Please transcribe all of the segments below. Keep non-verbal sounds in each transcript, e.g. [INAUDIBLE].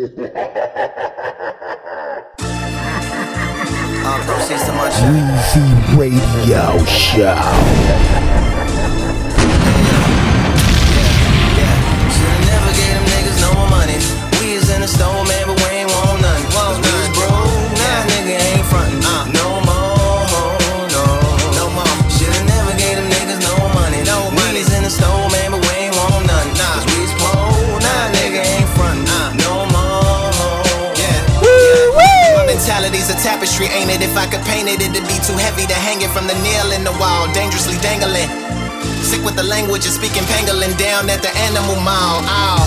[LAUGHS] All proceeds to my Weezy Radio Show. If I could paint it, it'd be too heavy to hang it from the nail in the wall, dangerously dangling. Sick with the language of speaking pangolin down at the animal mall. Ow.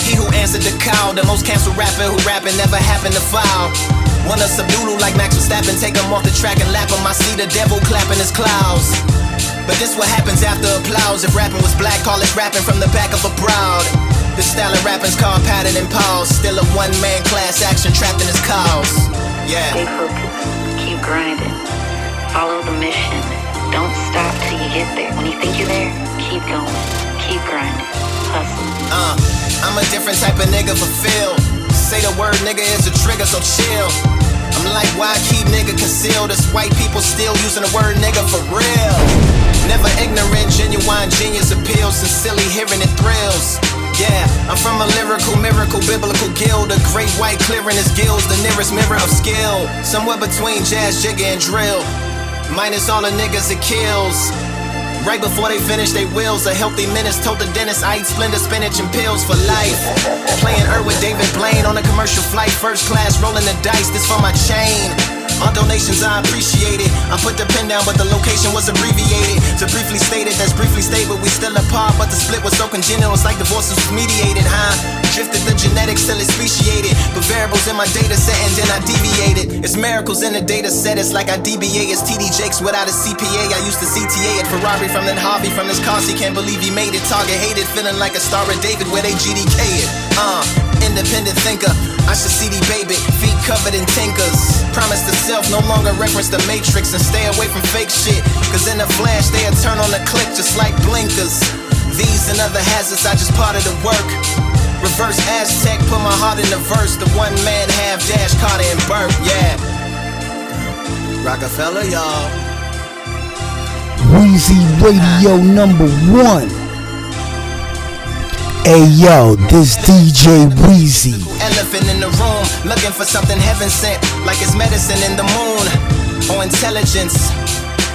He who answered the call, the most canceled rapper who rapping never happened to foul. Wanna subdoodle like Max Verstappen, take him off the track and lap him. I see the devil clapping his clouds. But this what happens after applause. If rapping was black, call it rapping from the back of a broad. The style of rapping's called pattern and pause. Still a one man class action trapped in his cause. Yeah. Grinding. Follow the mission. Don't stop till you get there. When you think you're there, keep going. Keep grinding. Hustle. Uh, I'm a different type of nigga Phil. Say the word nigga is a trigger, so chill. I'm like, why keep nigga concealed? As white people still using the word nigga for real. Never ignorant, genuine genius appeals. Sincerely hearing it thrills. Yeah, I'm from a lyrical, miracle, biblical guild. A great white clearing his gills, the nearest mirror of skill. Somewhere between jazz, jigger, and drill. Minus all the niggas it kills. Right before they finish they wills, a healthy menace told the dentist I eat splendid spinach and pills for life. Playing Earth with David Blaine on a commercial flight, first class, rolling the dice. This for my chain. On donations, I appreciate it. I put the pen down, but the location was abbreviated. To briefly state it, that's briefly stable. We still apart, but the split was so congenial. It's like divorces was mediated, huh? Drifted the genetics till it's speciated. But variables in my data set, and then I deviated. It's miracles in the data set. It's like I DBA. It's TD Jakes without a CPA. I used to CTA at Ferrari from then Harvey from this car. He can't believe he made it. Target hated, feeling like a star of David where they GDK it. Uh, independent thinker. I should see the baby, feet covered in tinkers. Promise to self, no longer reference the matrix and stay away from fake shit. Cause in a flash, they'll turn on the click just like blinkers. These and other hazards, I just part of the work. Reverse Aztec, put my heart in the verse. The one man half dash, Carter and Burke, yeah. Rockefeller, y'all. Weezy Radio ah. number one. Hey yo, this DJ Weezy. Elephant in the room, looking for something heaven sent, like it's medicine in the moon or intelligence.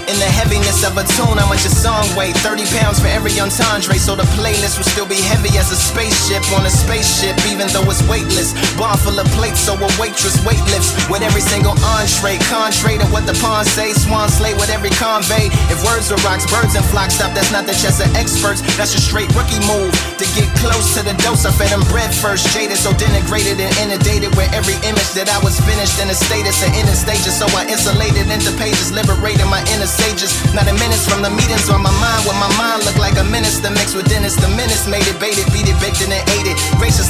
In the heaviness of a tune, how much a song weigh? 30 pounds for every entendre, so the playlist will still be heavy as a spaceship on a spaceship, even though it's weightless. Bar full of plates, so a waitress weight lifts with every single entree. Contrary to what the pawn say, swan slay with every convey. If words are rocks, birds and flocks stop, that's not the chess of experts. That's a straight rookie move to get close to the dose. I fed them bread first, jaded, so denigrated and inundated with every image that I was finished in a status and inner stages. So I insulated into pages, liberating my inner sages. Not a minutes from the meetings on my mind, where my mind looked like a minister mixed with Dennis. The menace made it, baited, beat it, baked it, and ate it.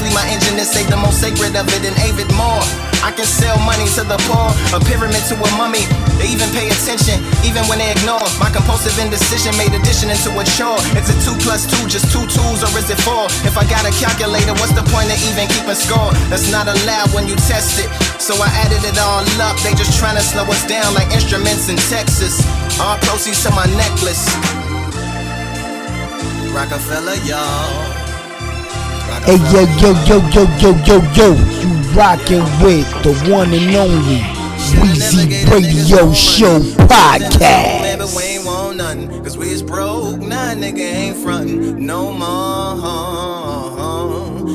Graciously, my engine is saved the most sacred of it and avid more. I can sell money to the poor, a pyramid to a mummy. They even pay attention, even when they ignore. My compulsive indecision made addition into a chore. It's a two plus two, just two tools, or is it four? If I got a calculator, what's the point of even keeping score? That's not allowed when you test it. So I added it all up. They just trying to slow us down like instruments in Texas. All proceeds to my necklace. Rockefeller, y'all. Hey yo yo yo yo yo yo yo, you rockin' with the one and only Weezy Radio Show podcast. Cause we is broke. Nah, nigga ain't frontin' no more.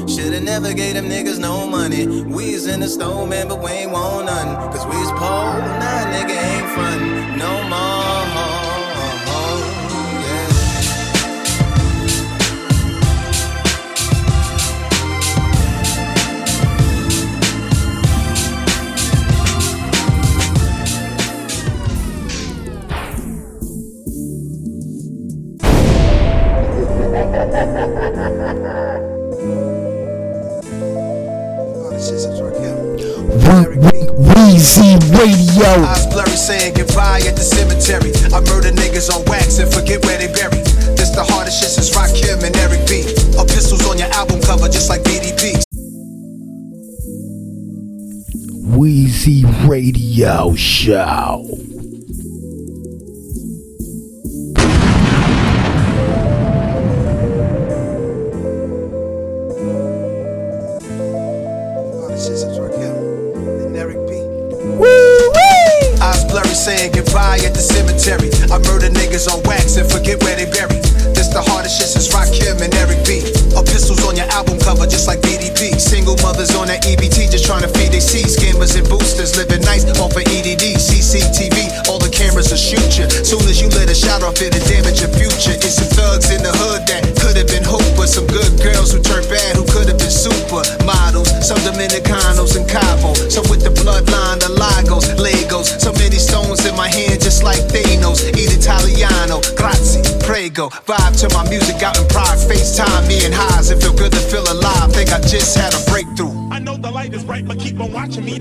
Shoulda never gave them niggas no money. We is in the store, man, but we ain't want nothing. Cause we is poor. Nah, nigga ain't frontin' Weezy Radio. Eyes blurry saying goodbye at the cemetery. I murder niggas on wax and forget where they buried. This the hardest shit since Rakim and Eric B. Or pistols on your album cover just like BDP. Weezy Radio Show. Saying goodbye at the cemetery. I murder niggas on wax and forget where they buried. This the hardest shit since Rakim and Eric B. A pistols on your album cover, just like BDP. Single mothers on that EBT, just trying to feed they seed. Scammers and boosters living nice off of EDD. CCTV, all the cameras will shoot you. Soon as you let a shot off, it'll damage your future. It's some thugs in the hood that could have been but some good girls who turned bad who could have been super models. Some Dominicanos in Cabo, some with the bloodline, the Lagos, Legos. So many stones in my hand, just like Thanos. Eat Italiano, grazie, prego. Vibe to my music out in pride. FaceTime me and highs. It feel good to feel alive. Think I just had a breakthrough. I know the light is bright, but keep on watching me.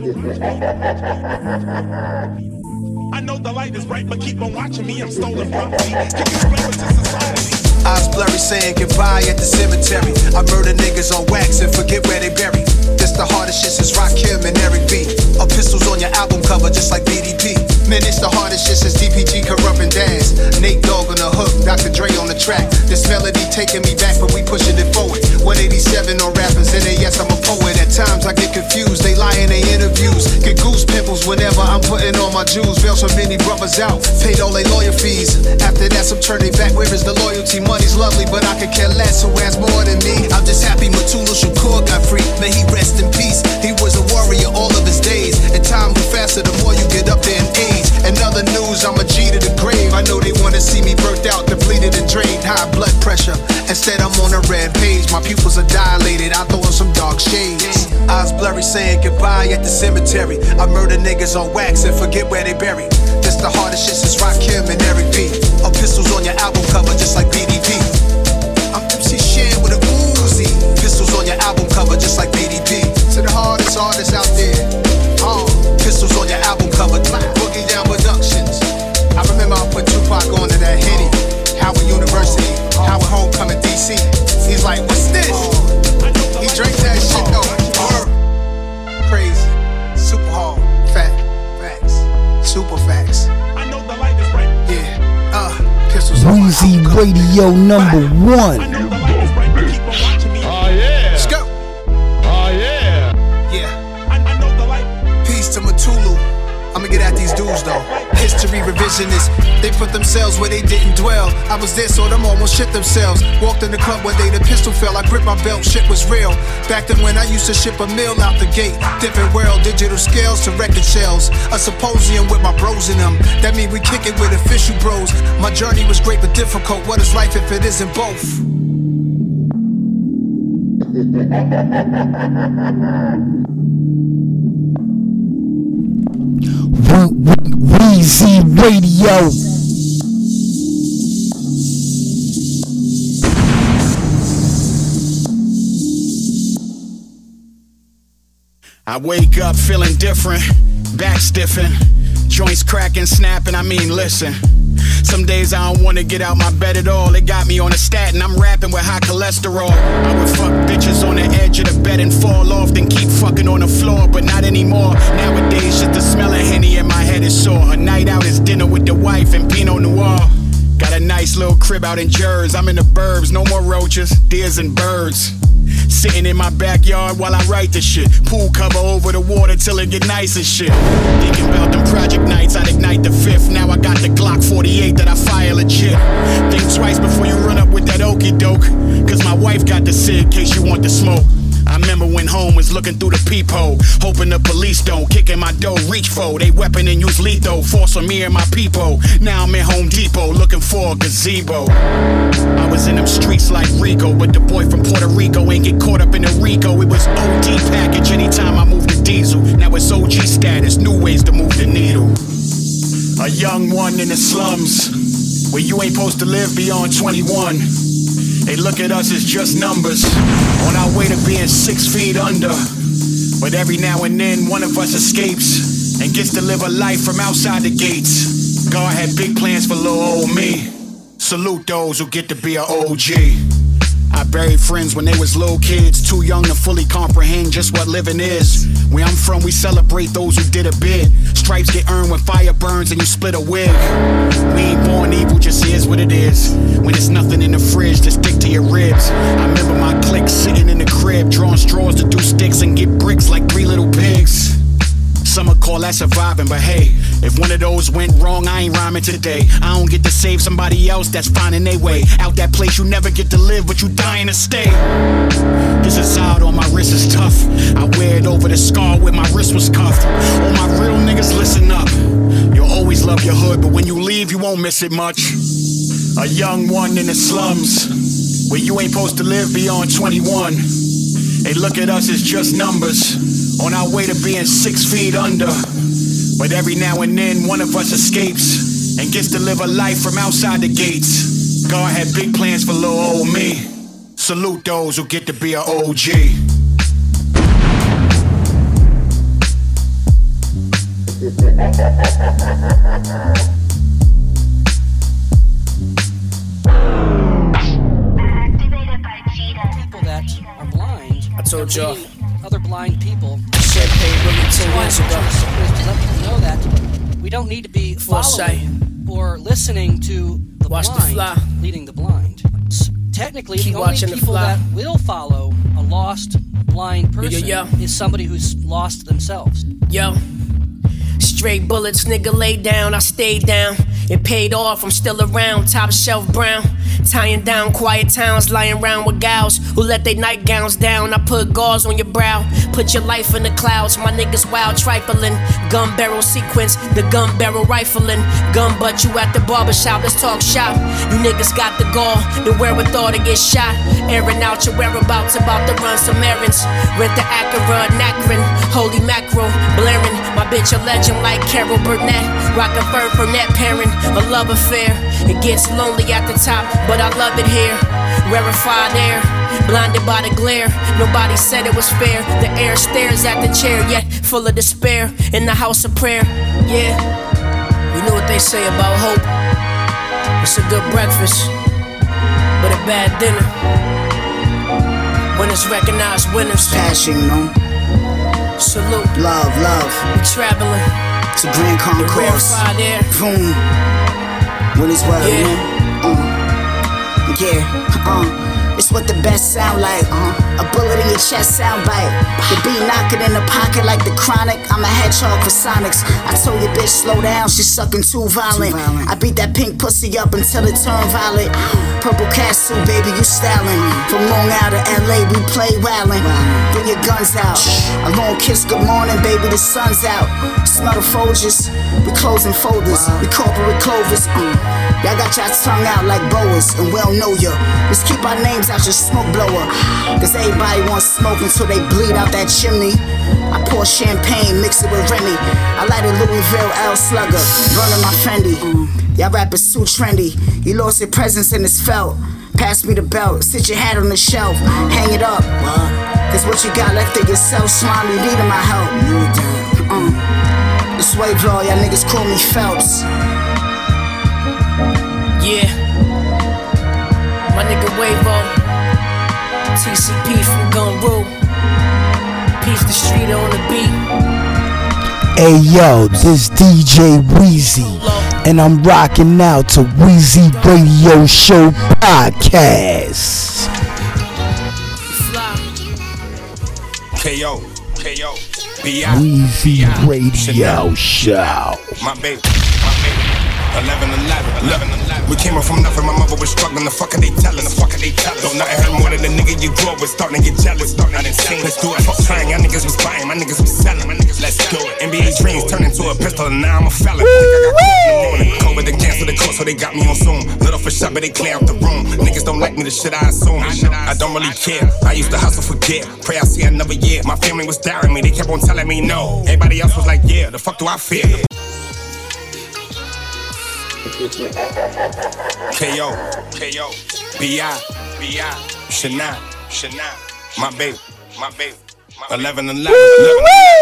I know the light is bright, but keep on watching me. I'm stolen property. Kicking flavor to society. Eyes blurry saying goodbye at the cemetery. I murder niggas on wax and forget where they buried. This the hardest shit since Rock Rakim and Eric B. A pistols on your album cover just like BDP. Man, it's the hardest shit since DPG Kurupt and Daz. Nate Dogg on the hook, Dr. Dre on the track. This melody taking me back, but we pushing it forward. 187 on rappers, and yes, I'm a poet. At times I get confused, they lie in their interviews. Get goose pimples whenever I'm putting on my jewels. Bail so many brothers out, paid all their lawyer fees. After that, some turn they back. Where is the loyalty? Money's lovely, but I could care less. Who has more than me? I'm just happy Mutulu Shakur got free. May he rest in peace. He was a warrior all of his days. And time moves faster the more you get up there in age. And other news, I'm a G to the grave. I know they wanna see me burnt out, depleted and drained. High blood pressure. Instead, I'm on a red page. My pupils are dilated. I throw in some dark shades. Eyes blurry, saying goodbye at the cemetery. I murder niggas on wax and forget where they buried. This the hardest shit since Rakim and Eric B. Pistols on your album cover, just like BDP. I'm MC Shan with a Uzi. Pistols on your album cover, just like BDP. To the hardest artists out there. Uh, pistols on your album cover, Boogie Down Productions. I remember I put Tupac onto that Henny. Howard University, Howard Homecoming DC. He's like, what's this? He drank that shit though. Crazy. Super hard. Fat. Facts. Super facts. I know the light is bright. Yeah. Uh, pistols on Weezy. Radio number I one. I'ma get at these dudes though. History revisionists, they put themselves where they didn't dwell. I was there, so them almost shit themselves. Walked in the club one day, the pistol fell. I gripped my belt, shit was real. Back then when I used to ship a meal out the gate. Different world, digital scales to record shells. A symposium with my bros in them. That mean we kick it with official bros. My journey was great but difficult. What is life if it isn't both? We- [LAUGHS] we- Weezy Radio. I wake up feeling different, back stiffing, joints cracking, snapping. I mean, listen. Some days I don't wanna get out my bed at all. It got me on a statin. I'm rapping with high cholesterol. I would fuck bitches on crib out in Jers. I'm in the burbs, no more roaches, deers and birds. Sitting in my backyard while I write this shit. Pool cover over the water till it get nice and shit. Thinking about them project nights, I'd ignite the fifth. Now I got the Glock 48 that I fire legit. Think twice before you run up with that okey doke. Cause my wife got the SIG, case you want the smoke. I remember when home was looking through the peephole, hoping the police don't kick in my door, reach for they weapon and use lethal, force on me and my people. Now I'm in Home Depot looking for a gazebo. I was in them streets like Rico, but the boy from Puerto Rico ain't get caught up in the Rico. It was OD package anytime I moved the diesel. Now it's OG status, new ways to move the needle. A young one in the slums, where you ain't supposed to live beyond 21. They look at us as just numbers, on our way to being six feet under. But every now and then, one of us escapes and gets to live a life from outside the gates. God had big plans for little old me. Salute those who get to be an OG. I buried friends when they was little kids, too young to fully comprehend just what living is. Where I'm from, we celebrate those who did a bit. Stripes get earned when fire burns and you split a wig. We ain't born evil, just is what it is. When there's nothing in the fridge, just stick to your ribs. I remember my clique sitting in the crib, drawing straws to do sticks and get bricks like three little pigs. Some would call that surviving, but hey, if one of those went wrong, I ain't rhyming today. I don't get to save somebody else that's finding their way out that place you never get to live, but you dying to stay. This Azad on my wrist is tough. I wear it over the scar where my wrist was cuffed. All my real niggas, listen up. You'll always love your hood, but when you leave, you won't miss it much. A young one in the slums, where you ain't supposed to live beyond 21. They look at us as just numbers on our way to being six feet under. But every now and then, one of us escapes and gets to live a life from outside the gates. God had big plans for little old me. Salute those who get to be an OG. people that are blind. I told y'all. Other blind people. Champagne really 10 Why years ago. let people know that we don't need to be following or listening to the Watch the blind fly. leading the blind. Technically, Keep the only the people fly. that will follow a lost blind yo, person yo. is somebody who's lost themselves. Yo. Straight bullets, nigga, lay down. I stayed down. It paid off, I'm still around. Top shelf brown. Tying down quiet towns, lying around with gals who let their nightgowns down. I put gauze on your brow, put your life in the clouds. My niggas wild trifling. Gun barrel sequence, the gun barrel rifling. Gun butt you at the barbershop, let's talk shop. You niggas got the gall, the wherewithal to get shot. Airing out your whereabouts, about to run some errands. Rent the Acura, Nacrin, holy macro, blaring. My bitch a legend like Carol Burnett. Rockin' fur for net parent, a love affair. It gets lonely at the top, but I love it here. Rarefied air, blinded by the glare. Nobody said it was fair. The air stares at the chair, yet full of despair. In the house of prayer, yeah. You know what they say about hope. It's a good breakfast, but a bad dinner. When it's recognized winners, Passion, know. salute. Love, love. We're traveling, It's a grand concourse. Boom. When it's well, Yeah. Uh. Yeah, uh. It's what the best sound like. Uh. A bullet in your chest sound bite. The beat knocking in the pocket like the chronic. I'm a hedgehog for Sonics. I told your bitch slow down, she's sucking too violent. I beat that pink pussy up until it turned violet. Purple castle, baby, you styling. From Long Island LA, we play wildin'. Bring your guns out. A long kiss, good morning, baby, the sun's out. Smell the Folgers, we closing folders. We corporate clovers. Y'all got your tongue out like boas, and we don't know ya. Let's keep our names out your smoke blower. Cause everybody wants smoke until they bleed out that chimney. I pour champagne, mix it with Remy. I light a Louisville L Slugger, burning my Fendi. Y'all rappers too trendy. You lost your presence and it's felt. Pass me the belt, sit your hat on the shelf, hang it up. Cause what you got left of yourself, smiley, needing my help. Uh, this wave law, y'all niggas call me Phelps. Yeah. My nigga Wavo. TCP from Gun Rule. Peace the street on the beat. Hey yo, this DJ Weezy, and I'm rocking out to Weezy Radio Show Podcast. KO, KO, B.I. Weezy Radio Show. My baby, my baby. 11 11, 11 11. We came up from nothing, my mother was struggling. The fuck are they telling? The fuck are they telling? Don't nothing hurt more than the nigga you grew up with. Starting to get jealous, starting to insane. Let's do it. Fuck trying, y'all niggas was buying, my niggas was selling. My niggas, let's do it. NBA dreams turned into a pistol, and now I'm a felon. Think I got caught in the morning. COVID and cancel the court, so they got me on Zoom. Little for shot, but they clear out the room. Niggas don't like me, the shit I assume. I don't really care. I used to hustle for gear. Pray I see another year. My family was daring me, they kept on telling me no. Everybody else was like, yeah, the fuck do I fear? KO, KO, B.I., B.I., Shania, Shania, my baby, my baby. 11 and 11.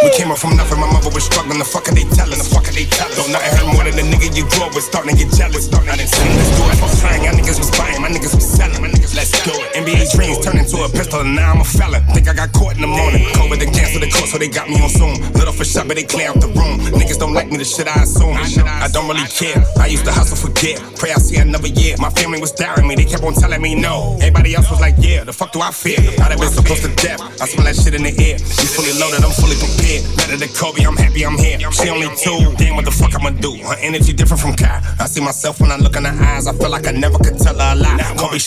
We came up from nothing, my mother was struggling. The fuck are they telling? The fuck are they telling? Don't nothing hurt more than the nigga you grew up with. Starting to get jealous. I didn't see let's do it. Fuck trying, y'all niggas was buying, my niggas was selling. My let's do it. NBA dreams turned into a pistol, and now I'm a felon. Think I got caught in the morning. COVID then cancel the court, so they got me on Zoom. Little for shot, but they clear out the room. Niggas don't like me, the shit I assume. I don't really care. I used to hustle for gear. Pray I see another year. My family was daring me, they kept on telling me no. Everybody else was like, yeah, the fuck do I fear? I'd have been so close to death. I smell that shit in the air. You fully loaded, I'm fully prepared. Better than Kobe, I'm happy I'm here. She only two, damn what the fuck I'ma do? Her energy different from Kai. I see myself when I look in her eyes. I feel like I never could tell her a lie. Kobe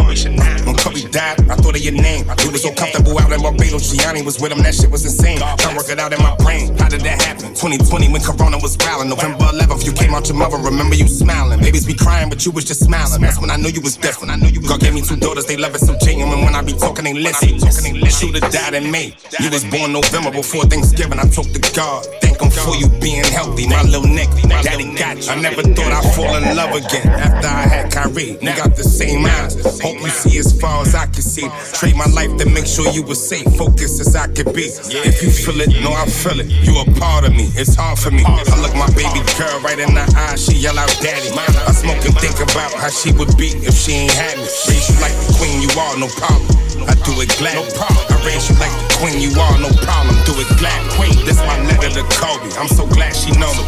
Kobe Chanel. When Kobe died, I thought of your name. He was so comfortable out in Barbados. Oh, Gianna was with him, that shit was insane. Can't work it out in my brain. How did that happen? 2020 when Corona was wildin'. November 11th, you came out your mother. Remember you smiling. Babies be crying, but you was just smiling. That's when I knew you was different. I knew you. God gave me two daughters, they love it so genuine. When I be talking, they listen. Should've died in May. You was born November before Thanksgiving. I talked to God. Thank him for you being healthy. My little Nick, daddy got you. I never thought I'd fall in love again after I had Kyrie. We got the same eyes. Hope you see as far as I can see. Trade my life to make sure you were safe. Focus as I could be. If you feel it, no, I feel it. You a part of me. It's hard for me. I look my baby girl right in the eye. She yell out, Daddy. I smoke and think about how she would be if she ain't had me. Raise you like the queen you are, no problem. I do it glad. No problem. I raise you like the queen you are, no problem. Do it glad. Queen, this my letter to Kobe. I'm so glad she know me.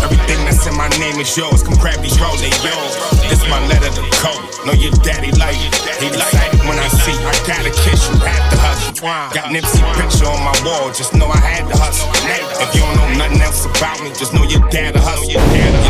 Everything that's in my name is yours. Come grab these rolls, they yours. This my letter to Kobe. Know your daddy like it. He excited when I see. I gotta kiss you. Had to hug you. Got Nipsey picture on my wall. Just know I had to hustle. If you don't know nothing else about me, just know your dad to hustle. Your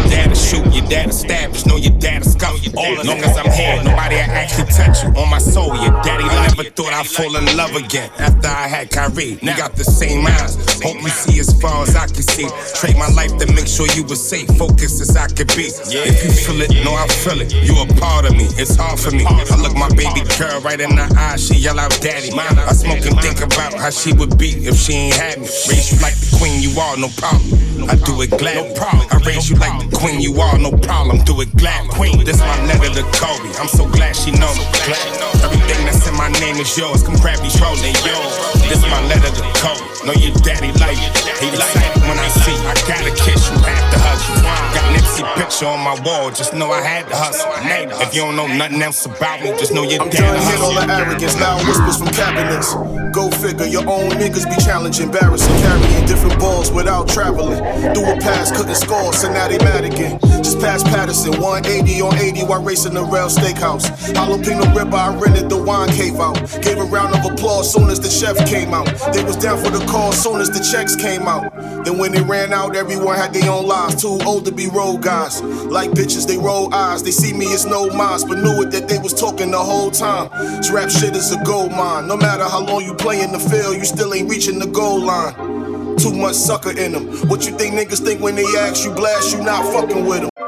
dad to shoot. Your dad to stab. Just know your dad to scuff. All as long as I'm here, nobody will actually touch you. On my soul, your daddy never thought I'd fall in love again. After I had Kyrie, we got the same eyes. Hope you see as far as I can see. Trade my life to make sure you were safe. Focus as I could be. If you feel it, no, I feel it. You a part of me. It's hard for me. I look my baby girl right in the eye. She yell out, Daddy. I smoke and think about how she would be if she ain't had me. Raise you like the queen you are, no problem. I do it glad. No problem. I raise you like the queen you are, no problem. Do it glad. Queen, this my letter to Kobe. I'm so glad she know me. Everything that's in my name is yours. Come grab these they yours. This is my letter to Kobe. Know your daddy like it. He like it when I see. I gotta kiss you, have to hug you. Got Nipsey picture on my wall. Just know I had to hustle. If you don't know nothing else about me, just know your daddy. I'm done all the arrogance, loud whispers from cabinets. Go figure, your own niggas be challenging, embarrassing, carrying different balls without traveling. Do a pass, couldn't score, so now they mad again. Just past Patterson, 180 on 80 while racing the rail steakhouse. Jalapeno ribber, I rented the wine cave out. Gave a round of applause soon as the chef came out. They was down for the call soon as the checks came out. Then when they ran out, everyone had their own lives. Too old to be road guys. Like bitches, they roll eyes. They see me as no minds, but knew it that they was talking the whole time. This rap shit is a gold mine. No matter how long you play in the field, you still ain't reaching the goal line. Too much sucker in them. What you think niggas think when they ask you blast, you not fucking with them.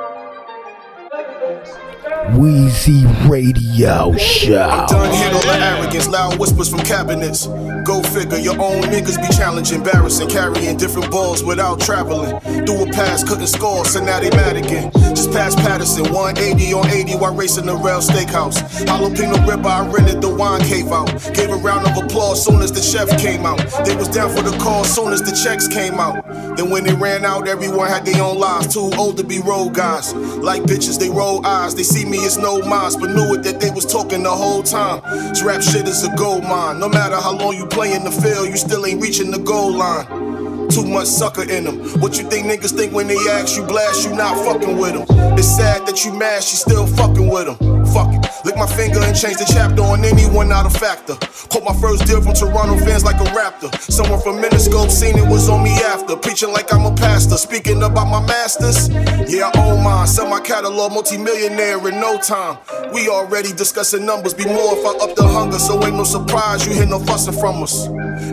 Weezy Radio Show. Done hit all the arrogance, loud whispers from cabinets. Go figure, your own niggas be challenging, embarrassing, carrying different balls without traveling. Do a pass, couldn't score, so now they mad again. Just past Patterson, 180 on 80 while racing the rail steakhouse. Jalapeno ribber, I rented the wine cave out. Gave a round of applause soon as the chef came out. They was down for the call soon as the checks came out. Then when they ran out, everyone had their own lives. Too old to be road guys. Like bitches, they roll eyes. They see me as no minds, but knew it that they was talking the whole time. This rap shit is a gold mine. No matter how long you play in the field, you still ain't reaching the goal line. Too much sucker in them. What you think niggas think when they ask you blast, you not fucking with them. It's sad that you mad, she still fucking with them. Fuck it. Lick my finger and change the chapter on anyone not a factor. Caught my first deal from Toronto fans like a raptor. Someone from Miniscope seen it was on me after. Preaching like I'm a pastor. Speaking about my masters. Yeah, I own mine. Sell my catalog, multi-millionaire in no time. We already discussing numbers. Be more if I up the hunger. So ain't no surprise you hear no fussing from us.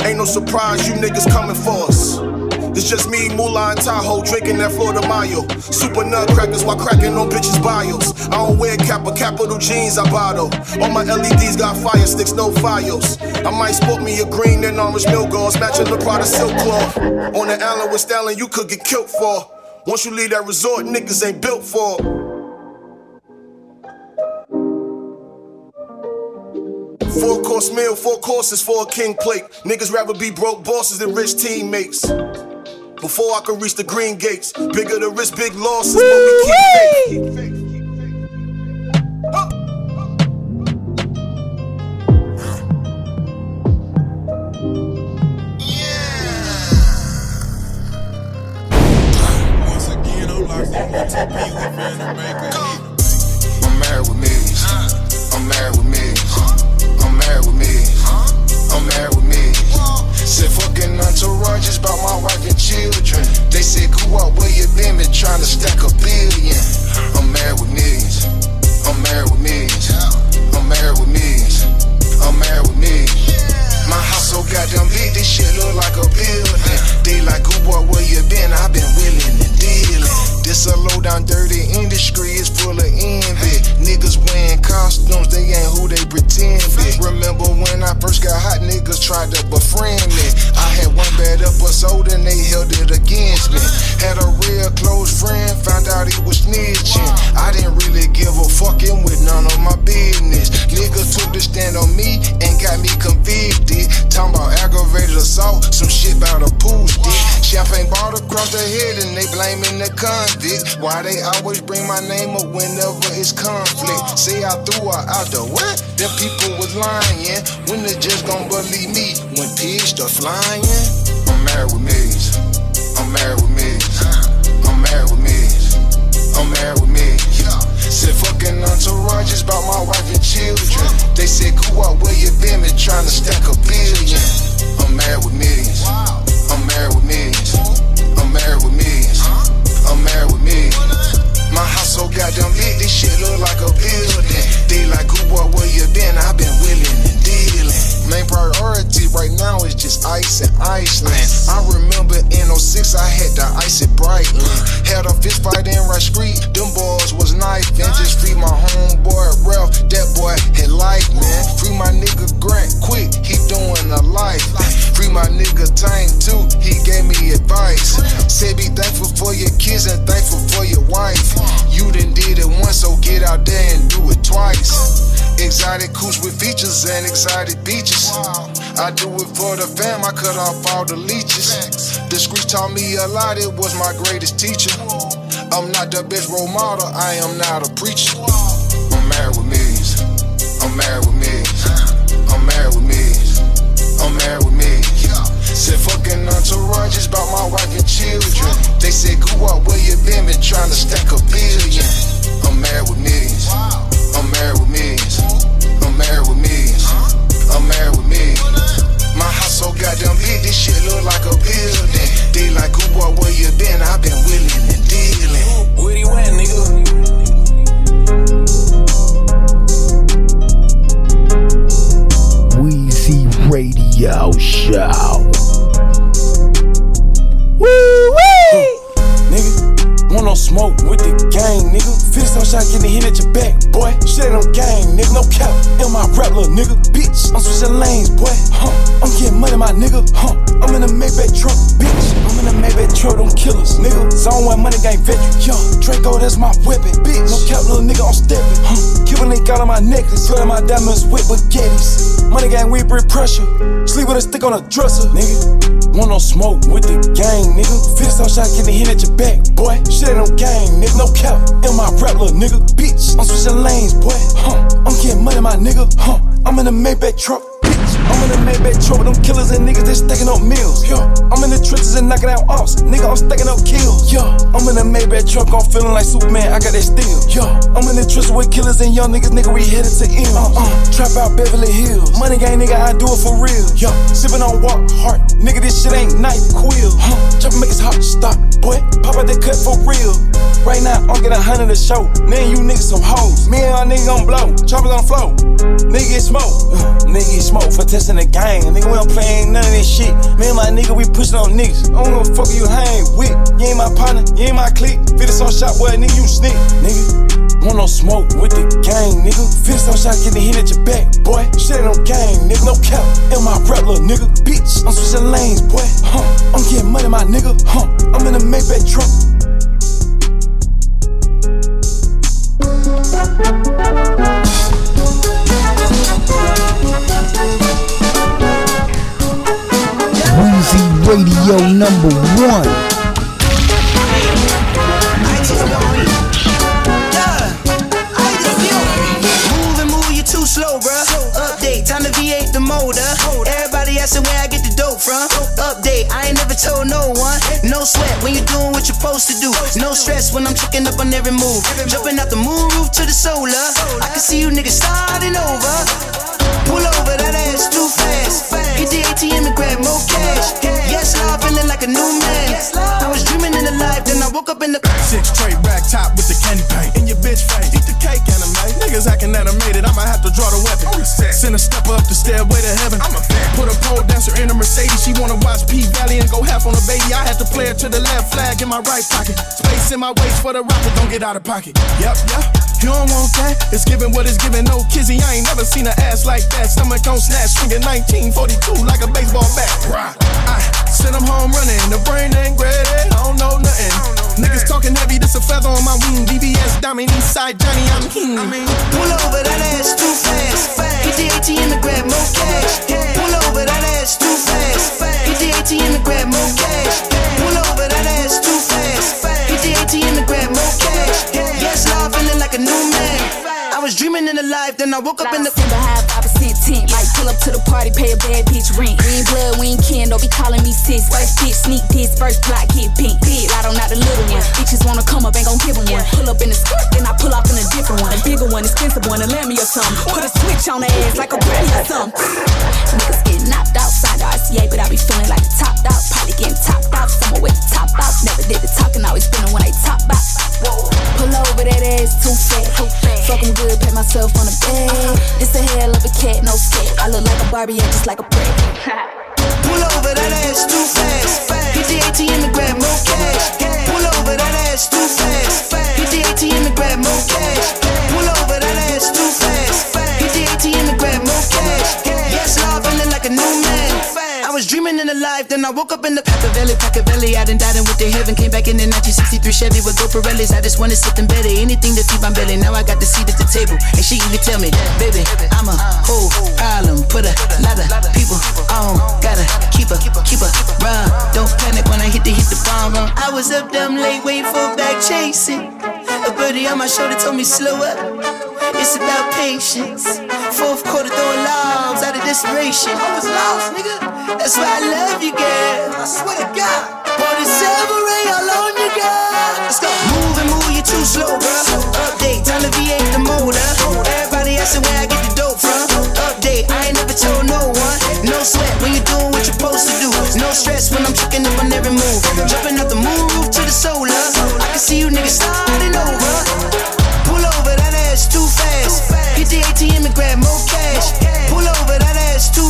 Ain't no surprise you niggas coming for us. It's just me, Moolah, and Tahoe drinking that Florida Mayo. Super nutcrackers while cracking on bitches' bios. I don't wear Kappa, capital jeans, I bottle. All my LEDs got fire sticks, no files. I might sport me a green and orange Milgauss, matching the Prada silk cloth. On the island with Stalin, you could get killed for. Once you leave that resort, niggas ain't built for. Four course meal, four courses for a king plate. Niggas rather be broke bosses than rich teammates. Before I can reach the green gates, bigger the risk, big losses, but we keep faith. I'm married with millions. Fucking entourage is about my wife and children. They said, "Who up where you been? Been trying to stack a billion. I'm married with millions. I'm married with millions. I'm married with millions. I'm married with millions. My house so goddamn big, this shit look like a building. They like, who boy, where you been? i been willing and dealing. This a low down dirty industry, it's full of envy. Niggas wearing costumes, they ain't who they pretend be. Remember when I first got hot, niggas tried to befriend me. I had one bad episode and they held it against me. Had a real close friend, found out he was snitching. I didn't really give a fucking with none of my business. Niggas took the stand on me and got me. Some shit about a pool stick. ain't ball across the head and they blaming the convict. Why they always bring my name up whenever it's conflict? Say I threw her out the what? Them people was lying. When they just gon' believe me when pigs start flying? I'm married with millions. I'm married with millions. I'm married with millions. I'm married with millions. Said fucking entourage is about my wife and children. They said, "Who up where you been? Been trying to stack a billion. I'm married with millions. I'm married with millions. I'm married with millions. I'm married with millions. My house so goddamn big, this shit look like a building. They like, who boy, where you been? i been willing and dealing. Main priority right now is just ice and Iceland. I remember in 06, I had to ice it brightly. Had a fist fight in Rush Street, them boys was knifing. Just free my homeboy Ralph, that boy had life, man. Free my nigga Grant, quick, he doing a life. Free my nigga Tank too, he gave me advice. Said be thankful for your kids and thankful for your wife. You done did it once, so get out there and do it twice. Exotic cooch with features and exotic beaches. I do it for the fam, I cut off all the leeches. The streets taught me a lot, it was my greatest teacher. I'm not the best role model, I am not a preacher. I'm married with millions. I'm married with millions. I'm married with millions. I'm married with millions. Said fucking entourage is about my wife and children. They said, who up where you been? Been trying to stack a billion. I'm married with millions. I'm married with millions. I'm married with millions. I'm married with money gang veteran. Yo, Draco, that's my weapon, bitch. No cap, little nigga, I'm stepping. Huh. Cuban link out on my necklace. Flooding my diamonds with baguettes. Money gang, we bring pressure. Sleep with a stick on a dresser, nigga. Want no smoke with the gang, nigga. Fist on shot getting hit at your back, boy. Shit ain't no gang, nigga. No cap. In my rap, little nigga. Bitch, I'm switching lanes, boy. Huh. I'm getting money, my nigga. Huh. I'm in a Maybach truck. In a Maybach truck them killers and niggas, they stacking up meals. Yeah, I'm in the trenches and knocking out ops. Nigga, I'm stacking up kills. Yeah, I'm in a Maybach truck, I'm feeling like Superman, I got that steel. Yeah, I'm in the trenches with killers and young niggas, nigga, we headed to M. Uh, uh, trap out Beverly Hills. Money gang, nigga, I do it for real. Yeah, sipping on walk hard. Nigga, this shit ain't knife quill. Huh, trap make his heart stop. Boy, pop out that cut for real. Right now, I'm getting a hundred a show. Then you niggas some hoes. Me and my nigga gon' blow. Choppers on flow. Nigga get smoke. Uh, nigga smoke for testing the gang. Nigga, we don't play ain't none of this shit. Me and my nigga, we pushing on niggas. I don't give a fuck you hang with. You ain't my partner, you ain't my clique. Fitted on shot, boy, nigga, you sneak. Nigga. Want no smoke with the gang, nigga. Fist on shot getting hit at your back, boy. Shit no gang, nigga. No cap. In my rap, little nigga. Bitch, I'm switching lanes, boy. Huh. I'm getting money, my nigga. Huh. I'm in a Maybach truck. Weezy Radio number one. Move and move, you too slow, bruh. Update, time to V8 the motor. Everybody asking where I from. Update, I ain't never told no one. No sweat when you're doing what you're supposed to do. No stress when I'm tricking up on every move. Jumping out the moon roof to the solar. I can see you niggas starting over. Pull over, that ass too fast. Hit the ATM and grab more cash. Yes, I'm feeling like a new man. I was dreaming in the life, then I woke up in the Six tray rack top with the candy paint in your bitch face. Eat the cake anime. Niggas acting animated. I might have to draw the weapon. Oh, Send a step up the stairway to heaven. I'm a fan. Put a pole dancer in a Mercedes. She wanna watch P Valley and go half on a baby. I had to play her to the left flag in my right pocket. Space in my waist for the rocket. Don't get out of pocket. Yep, yep. You don't want that? It's giving what it's giving. No kizzy. I ain't never seen an ass like that. Stomach on snatch. Swinging 1942 like a baseball bat. Right. Send them home running. The brain ain't ready. I don't know nothing. Niggas talking heavy, this a feather on my wing. VVS diamond, east side Johnny, I'm king. Pull over, that ass too fast. Hit the ATM and grab more cash. Pull over, that ass too fast. Hit the ATM and grab more cash. Pull over, that ass too fast. Hit the ATM and grab more cash. Yes, Lord, feeling like a new man. I was dreaming in the life, then I woke up in the. High five percent tint. Might pull up to the party, pay a bad bitch rent. Ain't blood, we ain't kin. Don't be calling me sis. First bitch, sneak this. First plot, get pink. Big, I don't not the little one. Bitches wanna come up, ain't gon' give 'em one. Pull up in the skirt, then I pull off in a different one. A bigger one, expensive one, a me or something. Put a switch on the ass like a granny or something. Niggas get knocked outside the RCA, but I be feeling like the top out. Probably getting topped out somewhere with top out. Never did the talking, always spinning when they top out. Pull over that ass too fat. Fuck 'em good, pat myself on the bed. This a hell of a cat, no scat. I look like a Barbie and just like a prig. Pull over, that ass too fast. Hit the ATM and grab more cash. Pull over, that ass too fast. Hit the ATM and grab more cash. Pull over, that ass too fast. In the life, then I woke up in the Paccavelli, Paccavelli. I done died in with the heaven. Came back in the 1963 Chevy with Go Pirellis. I just wanted something better. anything to feed my belly. Now I got the seat at the table, and she even tell me, baby, I'm a whole problem. Put a lot of people on, gotta keep her, keep her, run. Don't panic when I hit the hit the bomb. run. I was up dumb late, waiting for a back chasing. A birdie on my shoulder told me slow up. It's about patience. Fourth quarter throwing lobs out of desperation. I was lost, nigga. That's why I love you, girl. I swear to God. Pour the silver ray all on you, girl. Let's go. Move and move, you too slow, girl. Update, time to V8 the motor. Everybody asking where I get the dope from. Update, I ain't never told no one. No sweat when you're doing what you're supposed to do. No stress when I'm tricking up on every move. Jumping out the moon roof to the solar. I can see you niggas starting over. Pull over, that ass too fast. Hit the ATM and grab more cash. Pull over, that ass too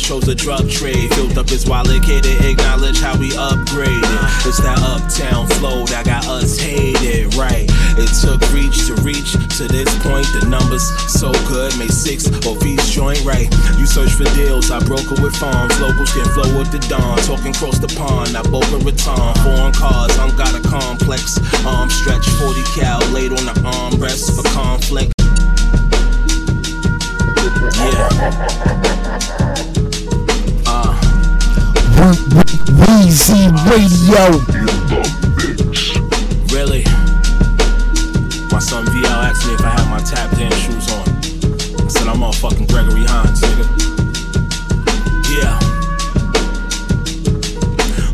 shows a drug trade. Filled up his wallet, kid to acknowledge how we upgraded. It's that uptown flow that got us hated, right? It took reach to reach to this point. The numbers so good, made six of each joint, right? You search for deals, I broker with farms. Locals can flow with the dawn. Talking across the pond, I Boca Raton. Foreign cars, I'm got a complex. Arm stretch, 40 cal laid on the armrest for conflict. Yeah. Weezy Radio. Really? My son VL asked me if I had my tap dance shoes on. I said I'm all fucking Gregory Hines, nigga. Yeah.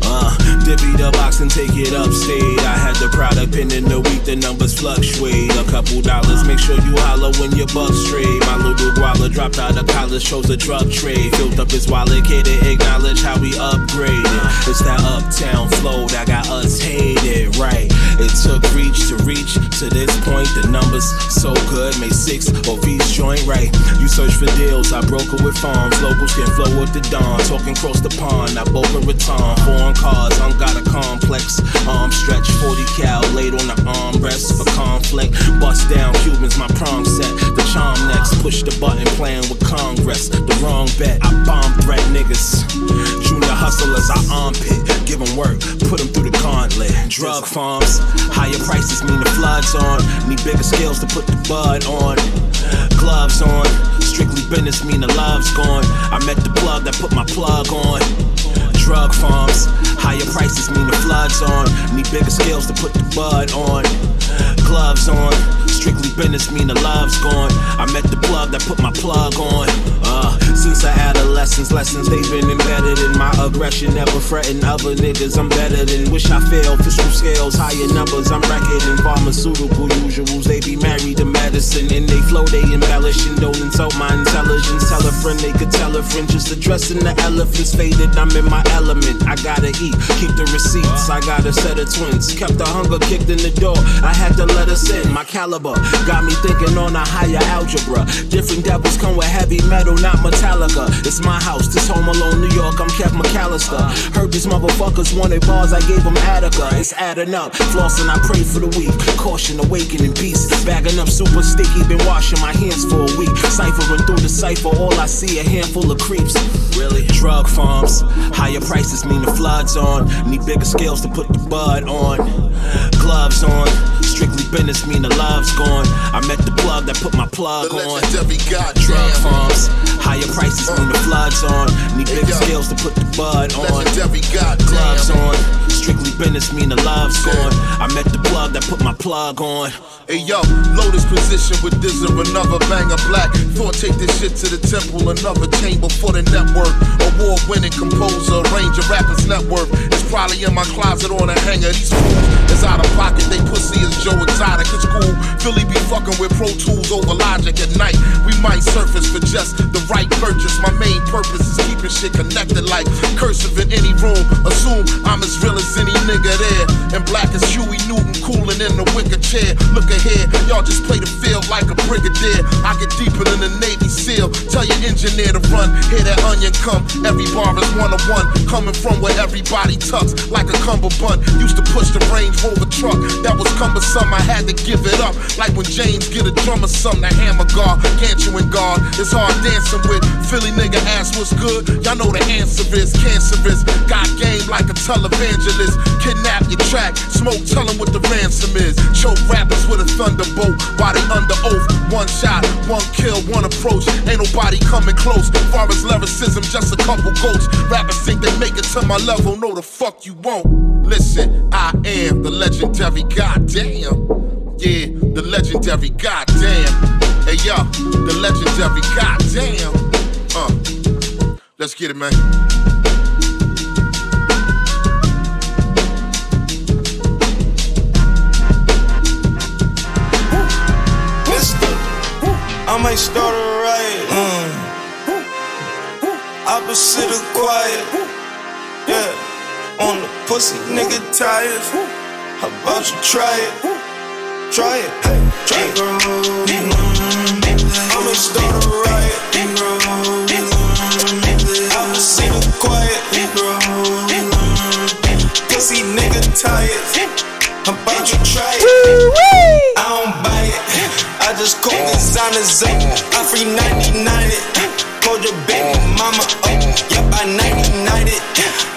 Uh, divvy the box and take it upstate. I had the product in the week, the numbers fluctuate. A couple dollars, make sure you holler when your buck straight. My little guala dropped out of college, shows a drug trade. Filled up his wallet, kid to acknowledge how we upgraded. It's that uptown flow that got us hated, right? It took reach to reach to this point. The numbers so good, made six of each joint right. You search for deals, I broker with farms. Locals can flow with the dawn. Talking cross the pond, I Boca Raton. Foreign cars, I'm got a complex. Arm stretch, 40 cal laid on the armrest for conflict. Bust down Cubans, my prom set. The charm next, push the button, playing with Congress. The wrong bet, I bomb threat niggas. Junior hustlers, I armpit. Give them work, put them through the gauntlet. Drug farms, higher prices mean the floods on. Need bigger scales to put the bud on. Gloves on, strictly business mean the love's gone. I met the plug that put my plug on. Drug farms, higher prices mean the floods on. Need bigger scales to put the bud on. Gloves on, strictly business mean the love's gone. I met the plug that put my plug on. Uh, since I adolescence, lessons lessons they've been embedded in my aggression. Never fretting other niggas, I'm better than wish I failed. Fiscal scales, higher numbers, I'm recording pharmaceutical usuals. They be married to medicine and they flow, they embellish and don't insult my intelligence. Tell a friend they could tell a friend, just addressing the elephants faded. I'm in my element, I gotta eat, keep the receipts. I got a set of twins, kept the hunger kicked in the door. I had to let us in, my caliber got me thinking on a higher algebra. Different devils come with heavy metal, not Metallica. It's my house, this home alone, New York, I'm Kev McCallister. Heard these motherfuckers wanted bars, I gave them Attica. It's adding up, flossing, I pray for the weak. Caution, awakening beast. Bagging up super sticky, been washing my hands for a week. Ciphering through the cipher, all I see a handful of creeps. Really? Drug farms, higher prices mean the floods on. Need bigger scales to put the bud on. Gloves on, business mean the love's gone. I met the plug that put my plug on. Drug farms, higher prices mean the floods on. Need bigger scales to put the bud on. Gloves on, strictly business mean the love's gone. I met the plug that put my plug on. Hey yo, Lotus position with this or another banger black. Thought take this shit to the temple, another chamber for the network. Award winning composer, arranger, rappers network. It's probably in my closet on a hanger. These fools is out of pocket, they pussy is Joe Exotic. It's cool. Philly be fucking with Pro Tools over Logic at night. We might surface for just the right purchase. My main purpose is keeping shit connected like cursive in any room. Assume I'm as real as any nigga there. And black as Huey Newton cooling in the wicker chair. Look y'all just play the field like a brigadier. I get deeper than a Navy SEAL. Tell your engineer to run. Hear that onion come. Every bar is one on one. Coming from where everybody tucks like a cummerbund. Used to push the Range Rover truck. That was cumbersome. I had to give it up. Like when James get a drummer something. The hammer guard, and guard? It's hard dancing with Philly nigga ass what's good. Y'all know the answer is cancerous. Got game like a televangelist. Kidnap your track. Smoke, tell 'em what the ransom is. Choke rappers with a thunderbolt. Body under oath. One shot, one kill, one approach. Ain't nobody coming close. Far as lyricism, just a couple goats. Rappers think they make it to my level. No, the fuck you won't. Listen, I am the legendary goddamn. Yeah, the legendary goddamn. Hey yo, the legendary goddamn. Uh, let's get it, man. Might start a riot. Mm. Opposite of quiet. Yeah. On the pussy, nigga tired. How about you try it? Try it. Hey, try it. I'ma start a riot. Opposite of quiet. Pussy nigga tired. How about you try it? Just call designers up. I free 99 it. Called your baby mama up. Yep, I 99 it.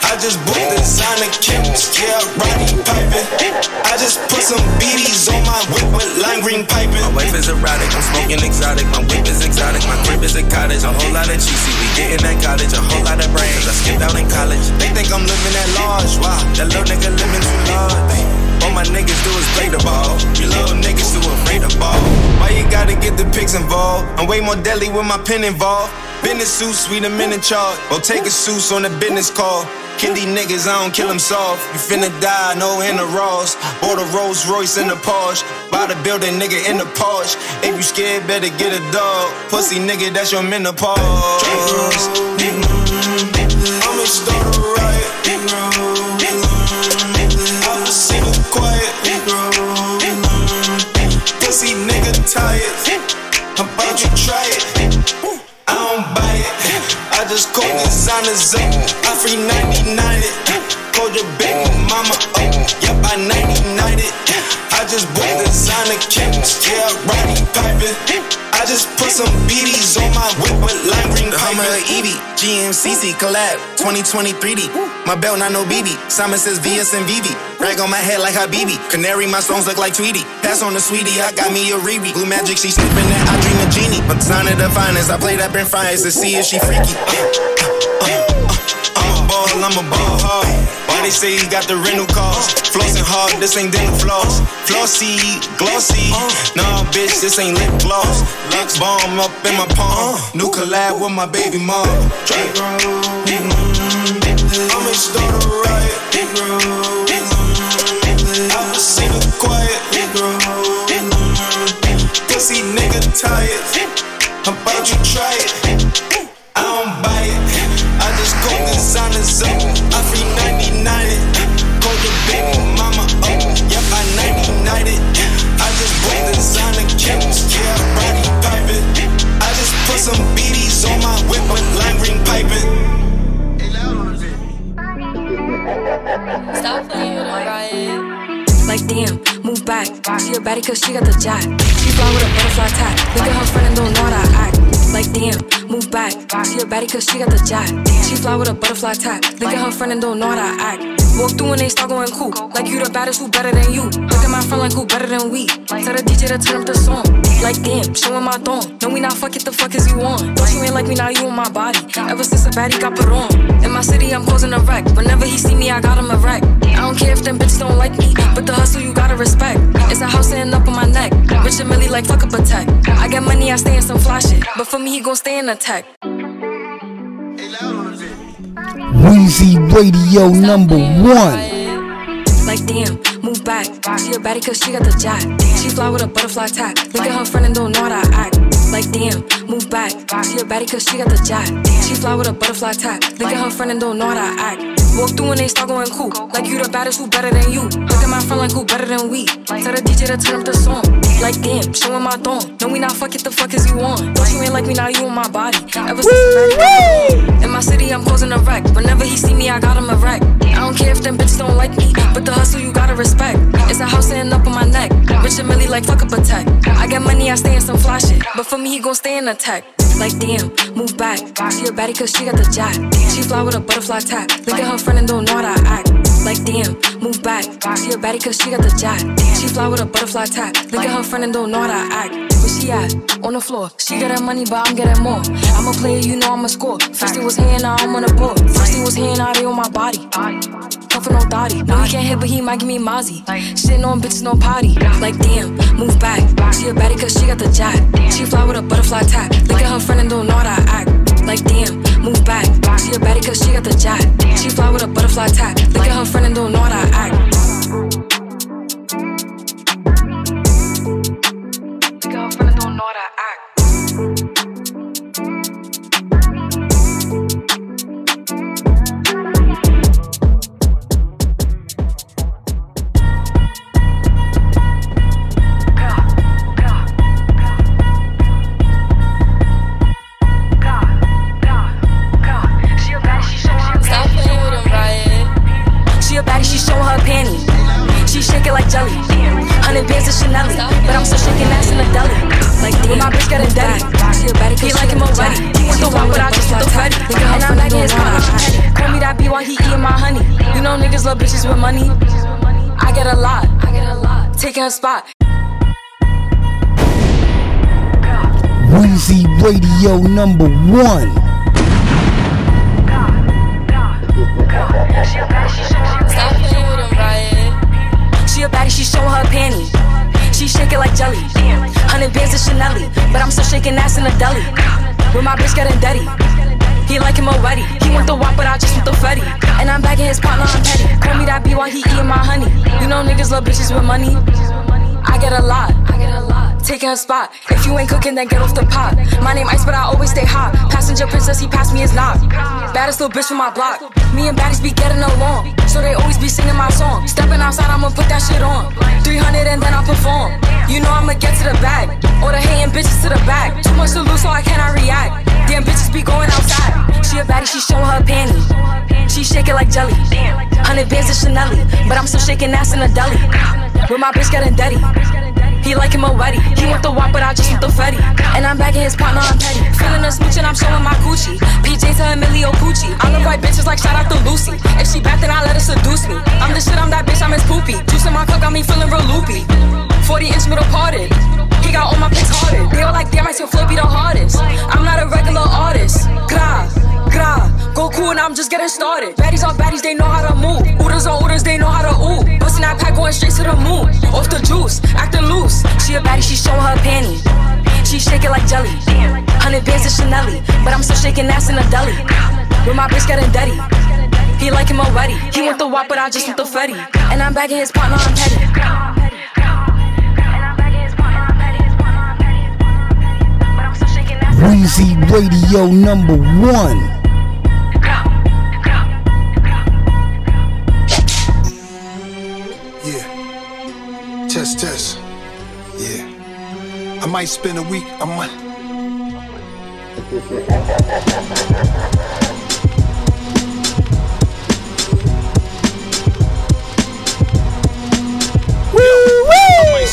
I just bought designer kits. Yeah, Roddy piping. I just put some BDs on my whip with lime green piping. My wife is erotic, I'm smoking exotic. My whip is exotic, my crib is a cottage. A whole lot of cheesy, we getting that cottage. A whole lot of brains, I skipped out in college. They think I'm living at large. Wow, that little nigga living too large. All my niggas do is play the ball. You little niggas too afraid of ball. Why you gotta get the pics involved? I'm way more deadly with my pen involved. Business suits, we the men in charge. Or take a suits on a business call. Kill these niggas, I don't kill them soft. You finna die, no in the Ross. Bought a Rolls Royce in the Porsche. Buy the building, nigga, in the Porsche. If you scared, better get a dog. Pussy nigga, that's your menopause. I'ma a riot. Tired. I'm about to try it. I don't buy it. I just call designers up. I free 99 it. Call your baby mama up. Yep, I 99 it. I just bought designer kicks. Yeah, Roddy piping. I just put some BDs on my whip with lime green The Hummer EV, GMCC collab, 2020 3D. My belt not no BB. Simon says VS and VV. Rag on my head like Habibi. Canary, my songs look like Tweety. Pass on the sweetie, I got me a Riri. Blue magic, she sniffing that. I dream a genie. I'm designer the finest. I played up in fires to see if she freaky. Uh, uh, uh. I'm a ball, I'm a ball hard. Why they say he got the rental cars? Flossing hard, this ain't dental floss. Flossy, glossy. Nah, bitch, this ain't lip gloss. Lux bomb up in my palm. New collab with my baby mom. I'ma start a riot. I'ma see the quiet. Pussy nigga tired. I'm about to try it. I don't buy it. I just go designers up. I free 99 it. Call your baby mama up. Yep, I 99 it. I just bought designer kicks. Yeah, Roddy piping. I just put some BDs on my whip with lime green piping. Stop playing with riot. Like damn, move back. She a baddie cause she got the jack. She fly with a butterfly tag. Look at her friend and don't know how to act. Like damn, move back. She a baddie cause she got the jack. She fly with a butterfly tag. Look at her friend and don't know how to act. Walk through and they start going cool. Like you the baddest, who better than you? Look at my friend like who better than we? Tell the DJ to turn up the song. Like damn, showing my thong. No, we not fuck it, the fuck is you on? Don't you ain't like me now, you on my body. Ever since a baddie got put on. In my city, I'm causing a wreck. Whenever he see me, I got him a wreck. I don't care if them bitches don't like me, but the hustle you gotta respect. It's a house sitting up on my neck. Rich and Millie like fuck up a tech. I got money, I stay in some fly shit. But for me, he gon' stay in the tech. Weezy Radio number one. Like damn, move back. She a baddie cause she got the jack. She fly with a butterfly tag. Look at her friend and don't know how to act. Like damn, move back. She a baddie cause she got the jack. She fly with a butterfly tag. Look at her friend and don't know how to act. Walk through and they start going cool. Like you the baddest, who better than you? Look at my friend like who better than we? Tell the DJ to turn up the song. Like damn, showing my thong. No, we not fuck it, the fuck is you on? Don't you ain't like me now, you on my body. Ever since In my city, I'm causing a wreck. Whenever he see me, I got him a wreck. I don't care if them bitches don't like me, but the hustle you gotta respect. It's a house sitting up on my neck. Rich and Millie like fuck up a tech. I get money, I stay in some fly shit. But for me, he gon' stay in the Like damn, move back. She a baddie cause she got the jack. She fly with a butterfly tag. Look at her friend and don't know how to act. Like damn, move back. She a baddie cause she got the jack. She fly with a butterfly tag. Look at her friend and don't know how to act. She at? On the floor. She got her money, but I'm getting more. I'm a player, you know I'm a score. First it was here, now I'm on the board. First it was here, now they on my body. Puffin' on thotty. No, he can't hit, but he might give me mozzie. Shitting on bitches, no potty. Like damn, move back. She a baddie cause she got the jack. She fly with a butterfly tag. Look at her friend and don't know how to act. Like damn, move back. She a baddie cause she got the jack. She fly with a butterfly tag. Look at her friend and don't know how to act. Number one. She a baddie, she showing her panty. She shake it like jelly. Hundred bands of Chanel, but I'm still shaking ass in a deli. With my bitch getting dirty. He like him already. He want the wop, but I just want the fetty. And I'm back in his partner, I'm petty. Call me that B while he eating my honey. You know niggas love bitches with money. I get a lot. A. Taking her spot. If you ain't cooking, then get off the pot. My name Ice, but I always stay hot. Passenger princess, he passed me his knock. Baddest little bitch from my block. Me and baddies be getting along. So they always be singing my song. Stepping outside, I'ma put that shit on. 300 and then I perform. You know I'ma get to the bag. All the hating bitches to the back. Too much to lose, so I cannot react. Damn bitches be going outside. She a baddie, she showing her panties. She shake it like jelly. Hundred bands of Chanel, but I'm still shaking ass in a deli. With my bitch getting dirty. He like him already. He want the wop, but I just want the fetty. And I'm back in his partner, I'm petty. Feeling a smooch and I'm showing my coochie. PJ to Emilio Pucci. I look like bitches like shout out to Lucy. If she back, then I let her seduce me. I'm the shit, I'm that bitch, I'm his poopy. Juice in my cup got me feeling real loopy. 40 inch middle parted. He got all my pics hearted. They all like, damn, I still flip be the hardest. I'm not a regular artist. Gra, gra. Go cool and I'm just getting started. Baddies on baddies, they know how to move. Ooders on ooders, they know how to ooh. Bustin' that going straight to the moon. Off the juice, acting loose. She a baddie, she showing her panty. She shake it like jelly. Hundred bands of Chanel, but I'm still shaking ass in a deli. With my bitch getting dirty. He like him already. He want the wop, but I just want the fetty. And I'm back in his partner, I'm petty. Weezy Radio number one. Test, test. Yeah. I might spend a week. I might.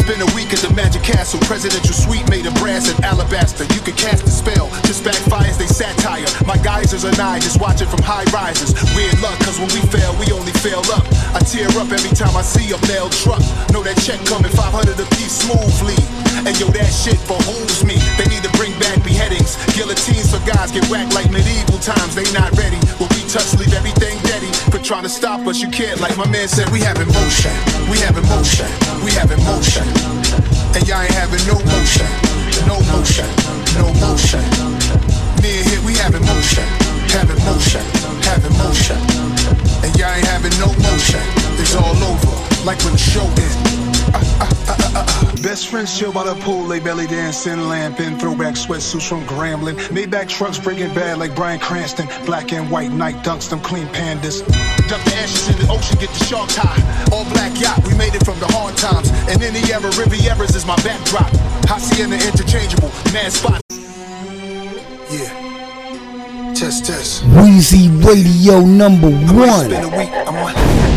Spend a week at the Magic Castle. Presidential suite made of brass and alabaster. You can cast a spell, just backfires, they satire. My geysers and I just watch it from high rises. Weird luck, cause when we fail, we only fail up. I tear up every time I see a mail truck. Know that check coming 500 a piece smoothly. And yo, that shit behooves me. They need to bring back beheadings. Guillotines for guys get whacked like medieval times. They not ready. Touch, leave everything deady. For trying to stop us, you can't. Like my man said, we have emotion, We have emotion, We have emotion. And y'all ain't having no motion. No motion. No motion. Near here, we have emotion, Having motion. Having motion. And y'all ain't having no motion. It's all over. Like when the show ends. Best friends chill by the pool, lay belly dancing, lamping, throwback sweatsuits from Grambling. Maybach trucks breaking bad like Bryan Cranston. Black and white night dunks, them clean pandas. Dump the ashes in the ocean, get the shark high. All black yacht, we made it from the hard times. And the era, Rivieras is my backdrop. I see Hacienda interchangeable, mad spot. Yeah. Test, test. Weezy Radio number one.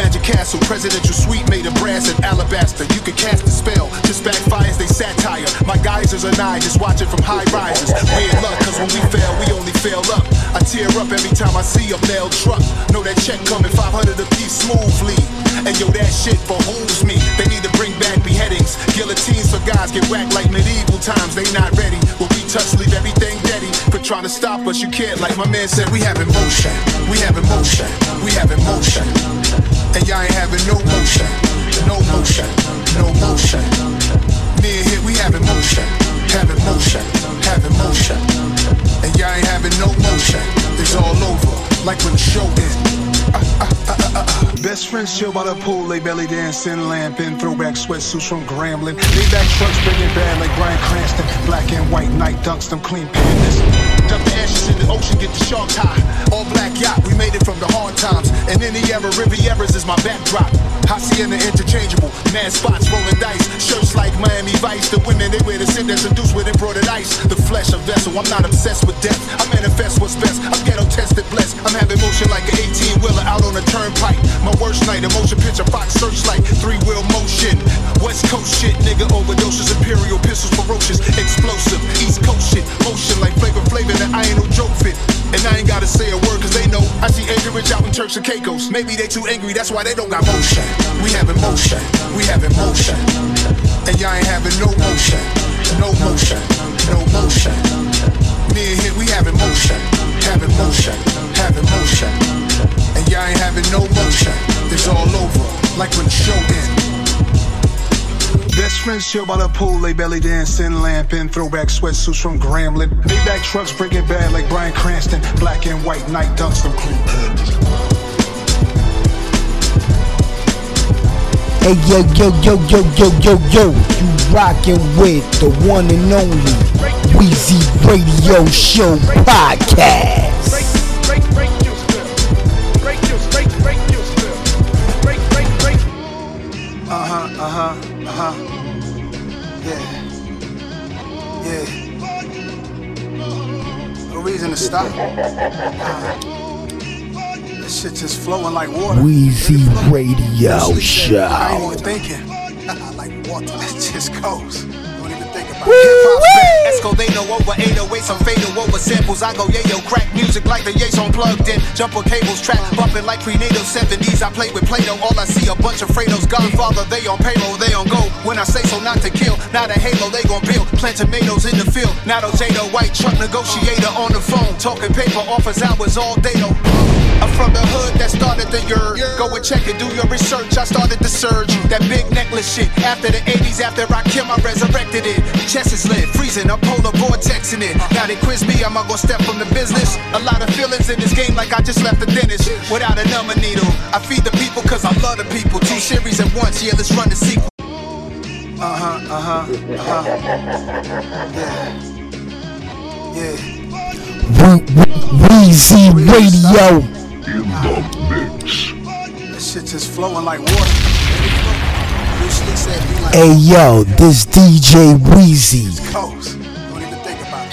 Magic Castle. Presidential suite made of brass and alabaster. You can cast a spell, just backfires, they satire. My geysers and I just watch it from high rises. Weird luck, cause when we fail, we only fail up. I tear up every time I see a mail truck. Know that check coming 500 a piece smoothly. And yo, that shit behooves me. They need to bring back beheadings. Guillotines for guys get whacked like medieval times. They not ready. When we touch, leave everything deady. For trying to stop us, you can't. Like my man said, we have emotion. We have emotion. We have motion. And y'all ain't having no motion. No motion. No motion. Near here, we having motion. Having motion. Having motion. And y'all ain't having no motion. It's all over. Like when the show ends. Best friends chill by the pool, lay belly dancing, lamping, throwback sweatsuits from Grambling. Maybach trucks breaking bad like Bryan Cranston. Black and white night dunks, them clean pandas. Dump the ashes in the ocean, get the shark high. All black yacht, we made it from the hard times. And in the era, Rivieras is my backdrop. Hacienda interchangeable, mad spots rolling dice. Shirts like Miami Vice. The women they wear the sin that's seduced with embroidered ice. The flesh a vessel, I'm not obsessed with death. I manifest what's best. I'm ghetto tested, blessed. I'm having motion like an 18 wheeler out on a turnpike. My worst night, emotion picture, Fox searchlight, three wheel motion. West Coast shit, nigga overdoses, imperial pistols, ferocious, explosive. East Coast shit, motion like flavor flavor that I ain't no joke fit. And I ain't gotta say a word cause they know I see Anchorage out in Turks and Caicos. Maybe they too angry, that's why they don't got motion. We having motion, we having motion. And y'all ain't having no motion, no motion, no motion. Me and here, we having motion, having motion, having motion. And y'all ain't having no motion. It's all over, like when the show ends. Best friends chill by the pool, they belly dancing, lamping, throwback sweatsuits from Grambling. Maybach trucks breaking bad like Bryan Cranston, black and white night dunks from panties. Hey yo yo yo yo yo yo yo, you rockin' with the one and only Weezy Radio Show podcast. No reason to stop. [LAUGHS] This shit just flowing like water. Weezy Radio Show. I ain't even thinking. [LAUGHS] like water. It just goes. Don't even think about it. Hip-hop's back. Esco, they know over 808, some fatal over samples. I go yayo, crack music like the Yates on plugged in. Jumper cables, trap bumping like prenatal 70s. I play with Play-Doh, all I see a bunch of Fredos. Godfather, they on payroll, I say so, not to kill, not a halo, they gon' build. Plant tomatoes in the field. Not Jada, white truck negotiator on the phone. Talking paper, office hours all day though. I'm from the hood that started the yurt. Go and check it, do your research. I started the surge. That big necklace shit. After the 80s, after I killed, I resurrected it. Chest is lit, freezing, I'm polar vortexing it. Now they quiz me, I'm gonna step from the business. A lot of feelings in this game, like I just left the dentist. Without a number needle, I feed the people cause I love the people. Two series at once, yeah, let's run the sequel. Yeah. Yeah. We- we- Weezy Radio. This shit just flowing like water. Usually said be like Hey yo, this DJ Weezy.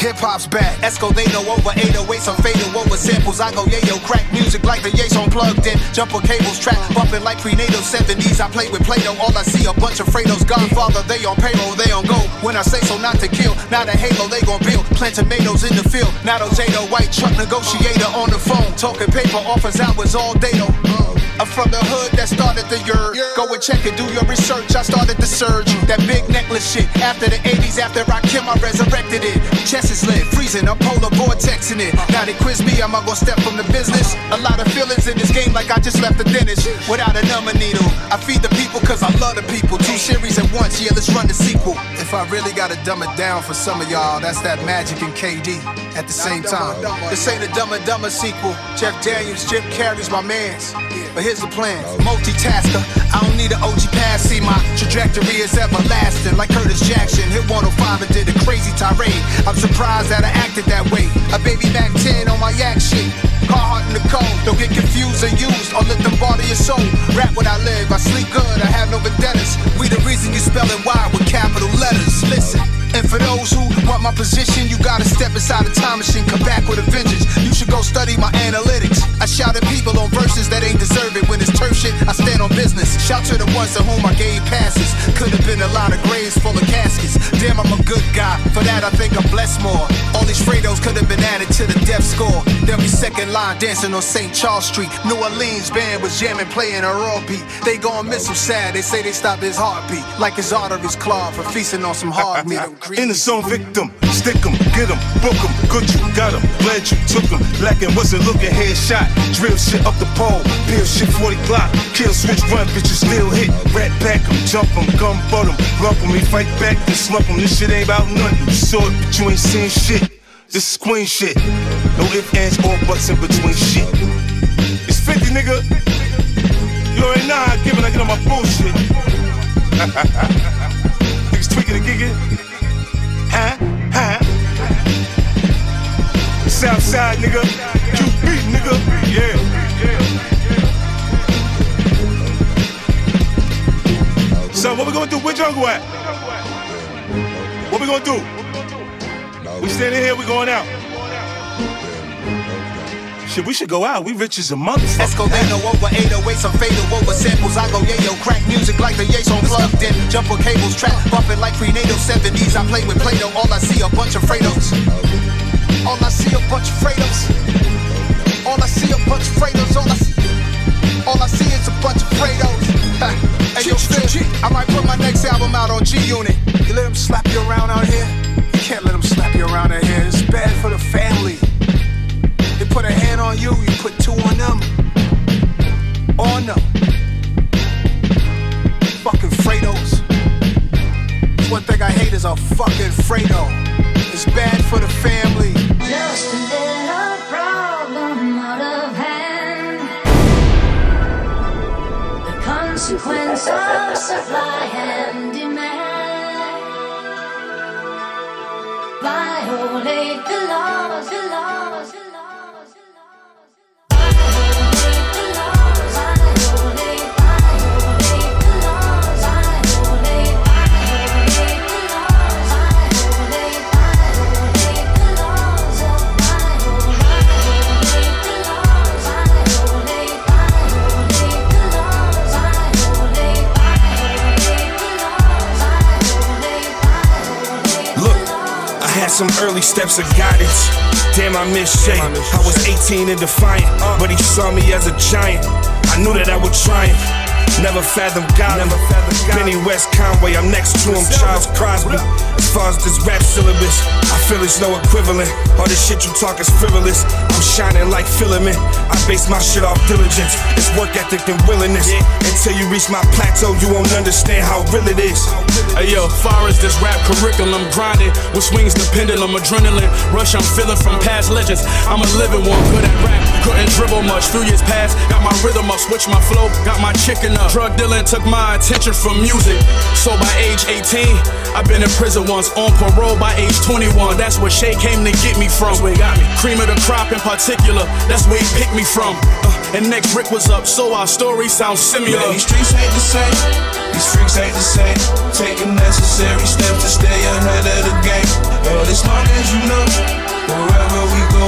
Hip hop's back. Esco, they know over 808, some fatal over samples. I go yayo, crack music like the Yates on plugged in. Jumper cables, trap bumping like prenatal 70s. I play with Play-Doh, all I see a bunch of Fredos. Godfather, they on payroll, they on go. When I say so, not to kill, not a halo, they gon' build. Plant tomatoes in the field. Not Jada, white truck negotiator on the phone. Talking paper, office hours all day though. Uh, I'm from the hood that started the yurt. Go and check it, do your research. I started the surge. That big necklace shit. After the 80s, after I killed, I resurrected it. Chest lit, freezing, I'm polar vortexing it. Now they quiz me, I'm gonna step from the business. A lot of feelings in this game, like I just left the dentist. Without a number needle, I feed the people cause I love the people. Two series at once, yeah, let's run the sequel. If I really gotta dumb it down for some of y'all, that's that Magic and KD at the same time. This ain't a Dumb and Dumber sequel. Jeff Daniels, Jim Carrey's my mans. But here's the plan. Multitasker. I don't need an OG pass. See, my trajectory is everlasting. Like Curtis Jackson. Hit 105 and did a crazy tirade. I'm surprised that I acted that way. A baby Mac 10 on my yak shit. Carhartt in the cold. Don't get confused or used or let them bother your soul. Rap what I live. I sleep good. I have no vendettas. We the reason you spelling wide with capital letters. Listen. And for those who want my position, you gotta step inside a time machine, come back with a vengeance. You should go study my analytics. I shout at people on verses that ain't deserve it. When it's turf shit, I stand on business. Shout to the ones to whom I gave passes. Could have been a lot of graves full of caskets. Damn, I'm a good guy. For that, I think I'm blessed more. All these Fredos could have been added to the death score. They'll be second line dancing on St. Charles Street. New Orleans band was jamming, playing a raw beat. They gon' miss him sad. They say they stopped his heartbeat. Like his arteries clogged for feasting on some hard meat. In the zone, victim, stick 'em, get 'em, book 'em, good you got 'em, glad you took 'em. Black and wasn't looking, headshot, drill shit up the pole, peel shit 40 Glock, kill switch, run, bitches still hit, rat back 'em, jump 'em, gun butt 'em, lump 'em, we fight back and slump 'em. This shit ain't about nothing, you saw it, but you ain't seen shit. This is queen shit, no ifs, ands, or buts in between shit. It's 50, nigga. You already know how I give it, I get on my bullshit. [LAUGHS] Niggas tweaking and gigging. Huh? Huh? Southside, nigga. QB, nigga. Yeah. So what we gonna do? Where Jungle at? What we gonna do? We standing here, we going out. Shit, we should go out. We rich as a motherfucker. Know over 808, some fatal over samples. I go yayo, crack music like the Yates on plugged in. Jump Jumper cables, trap bumping like prenatal 70s. I play with Play-Doh, all I see a bunch of Fredos. All I see a bunch of Fredos. All I see a bunch of Fredos. All I see, all I see is a bunch of Fredos. [LAUGHS] Hey, yo, Phil, I might put my next album out on G Unit. You let them slap you around out here? You can't let them slap you around out here. One thing I hate is a fucking Fredo. It's bad for the family. Just a little problem out of hand. The consequence of supply and some early steps of guidance. Damn, I miss Shay. I was 18 and defiant, but he saw me as a giant. I knew that I would triumph. Never fathom God. Never fathomed God. Benny West Conway, I'm next to him. Charles Crosby. As far as this rap syllabus, I feel it's no equivalent. All this shit you talk is frivolous. I'm shining like filament. I base my shit off diligence. It's work ethic and willingness. Until you reach my plateau, you won't understand how real it is. Hey yo, far as this rap curriculum grinding with swings the pendulum, adrenaline rush I'm feeling from past legends. I'm a living one, good at rap, couldn't dribble much. Few years past, got my rhythm up, switched my flow, got my chicken up. Drug dealing took my attention from music. So by age 18, I've been in prison once, on parole by age 21. That's where Shay came to get me from. That's where he got me. Cream of the crop in particular, that's where he picked me from. Uh, and next Rick was up, so our story sounds similar. Man, these streets ain't the same. These freaks ain't the same. Taking necessary steps to stay ahead of the game. Well, as long as you know, wherever we go,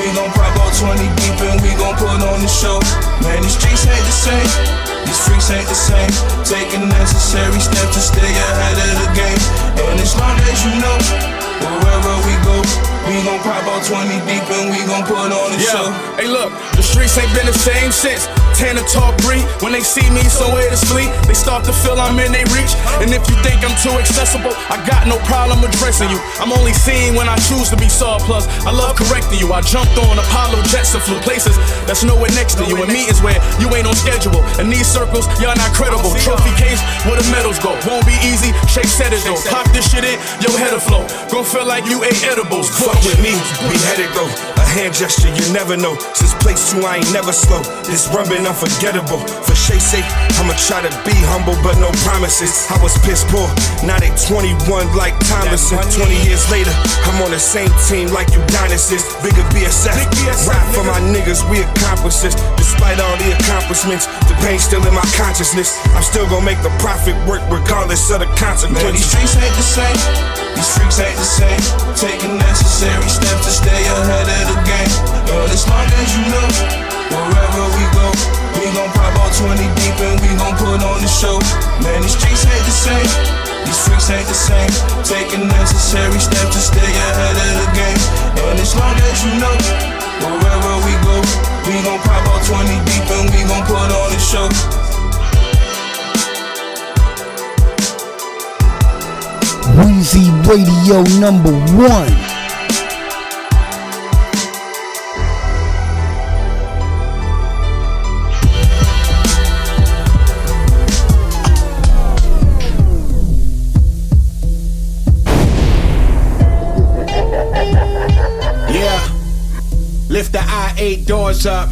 we gon' pop out 20 deep and we gon' put on the show. Man, these streets ain't the same. These freaks ain't the same. Taking necessary steps to stay ahead of the game. And as long as you know, wherever we go, we gon' pop out 20 deep and we gon' put on the Yeah. show. Hey, look, the streets ain't been the same since. Tanner talk Bree. When they see me somewhere to sleep, they start to feel I'm in their reach. And if you think I'm too accessible, I got no problem addressing you. I'm only seen when I choose to be saw. Plus, I love correcting you. I jumped on Apollo jets and flew places that's nowhere next to you. And meetings where you ain't on schedule. In these circles, y'all not credible. Trophy case where the medals go. Won't be easy. Shake said it though. Pop this shit in, your head'll flow. Gon' feel like you ate edibles. Fuck with me, beheaded though. A hand gesture, you never know. Since place two, I ain't never slow. This run been unforgettable. For Shay's sake, I'ma try to be humble, but no promises. I was piss poor, now they 21 like Thomason. 20 years later, I'm on the same team like you dinosaurs. Bigger BSF, rap for my niggas, we accomplish this. Despite all the accomplishments, the pain still in my consciousness. I'm still gonna make the profit work regardless of the Man, these streets ain't the same. These freaks ain't the same. Taking necessary steps to stay ahead of the game. But as long as you know, wherever we go, we gon' pop out 20 deep and we gon' put on the show. Man, these streets ain't the same. These freaks ain't the same. Taking necessary steps to stay ahead of the game. And as long as you know, wherever we go, we gon' pop out 20 deep and we gon' put on the show. Weezy Radio number one. 8 doors up.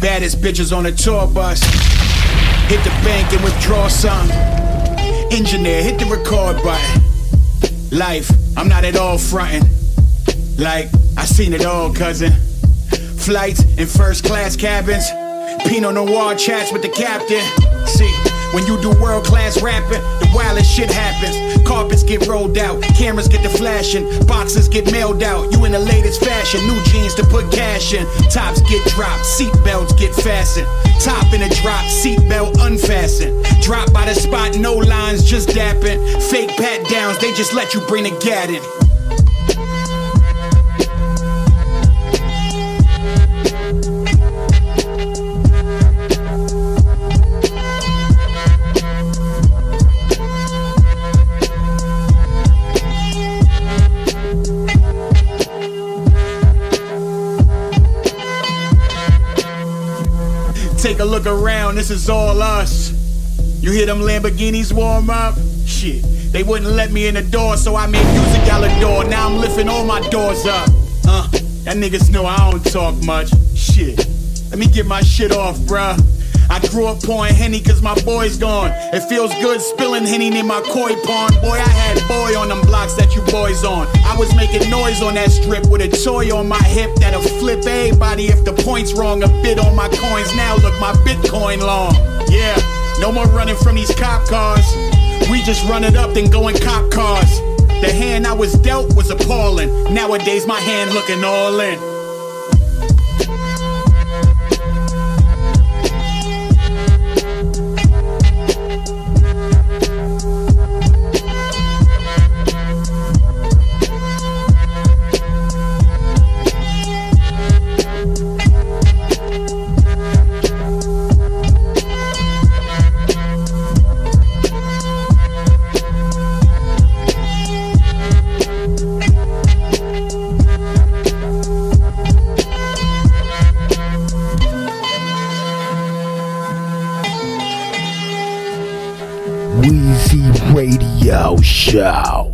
Baddest bitches on a tour bus. Hit the bank and withdraw some. Engineer, hit the record button. Life, I'm not at all frontin'. Like, I seen it all, cousin. Flights in first class cabins. Pinot Noir chats with the captain. See, when you do world class rapping, the wildest shit happens. Carpets get rolled out, cameras get the flashing, boxes get mailed out. You in the latest fashion, new jeans to put cash in. Tops get dropped, seat belts get fastened. Top in a drop, seat belt unfastened. Drop by the spot, no lines, just dapping. Fake pat downs, they just let you bring the gat in. Look around, this is all us. You hear them Lamborghinis warm up? Shit, They wouldn't let me in the door, so I made music out the door. Now I'm lifting all my doors up. Uh, that niggas know I don't talk much. Shit. Let me get my shit off, bruh. I grew up pouring Henny cause my boy's gone. It feels good spilling Henny in my koi pond. Boy, I had boy on them blocks that you boys on. Was making noise on that strip with a toy on my hip that'll flip everybody if the point's wrong. A bit on my coins now, look my Bitcoin long. Yeah, no more running from these cop cars. We just run it up, then go in cop cars. The hand I was dealt was appalling. Nowadays, my hand looking all in. Show.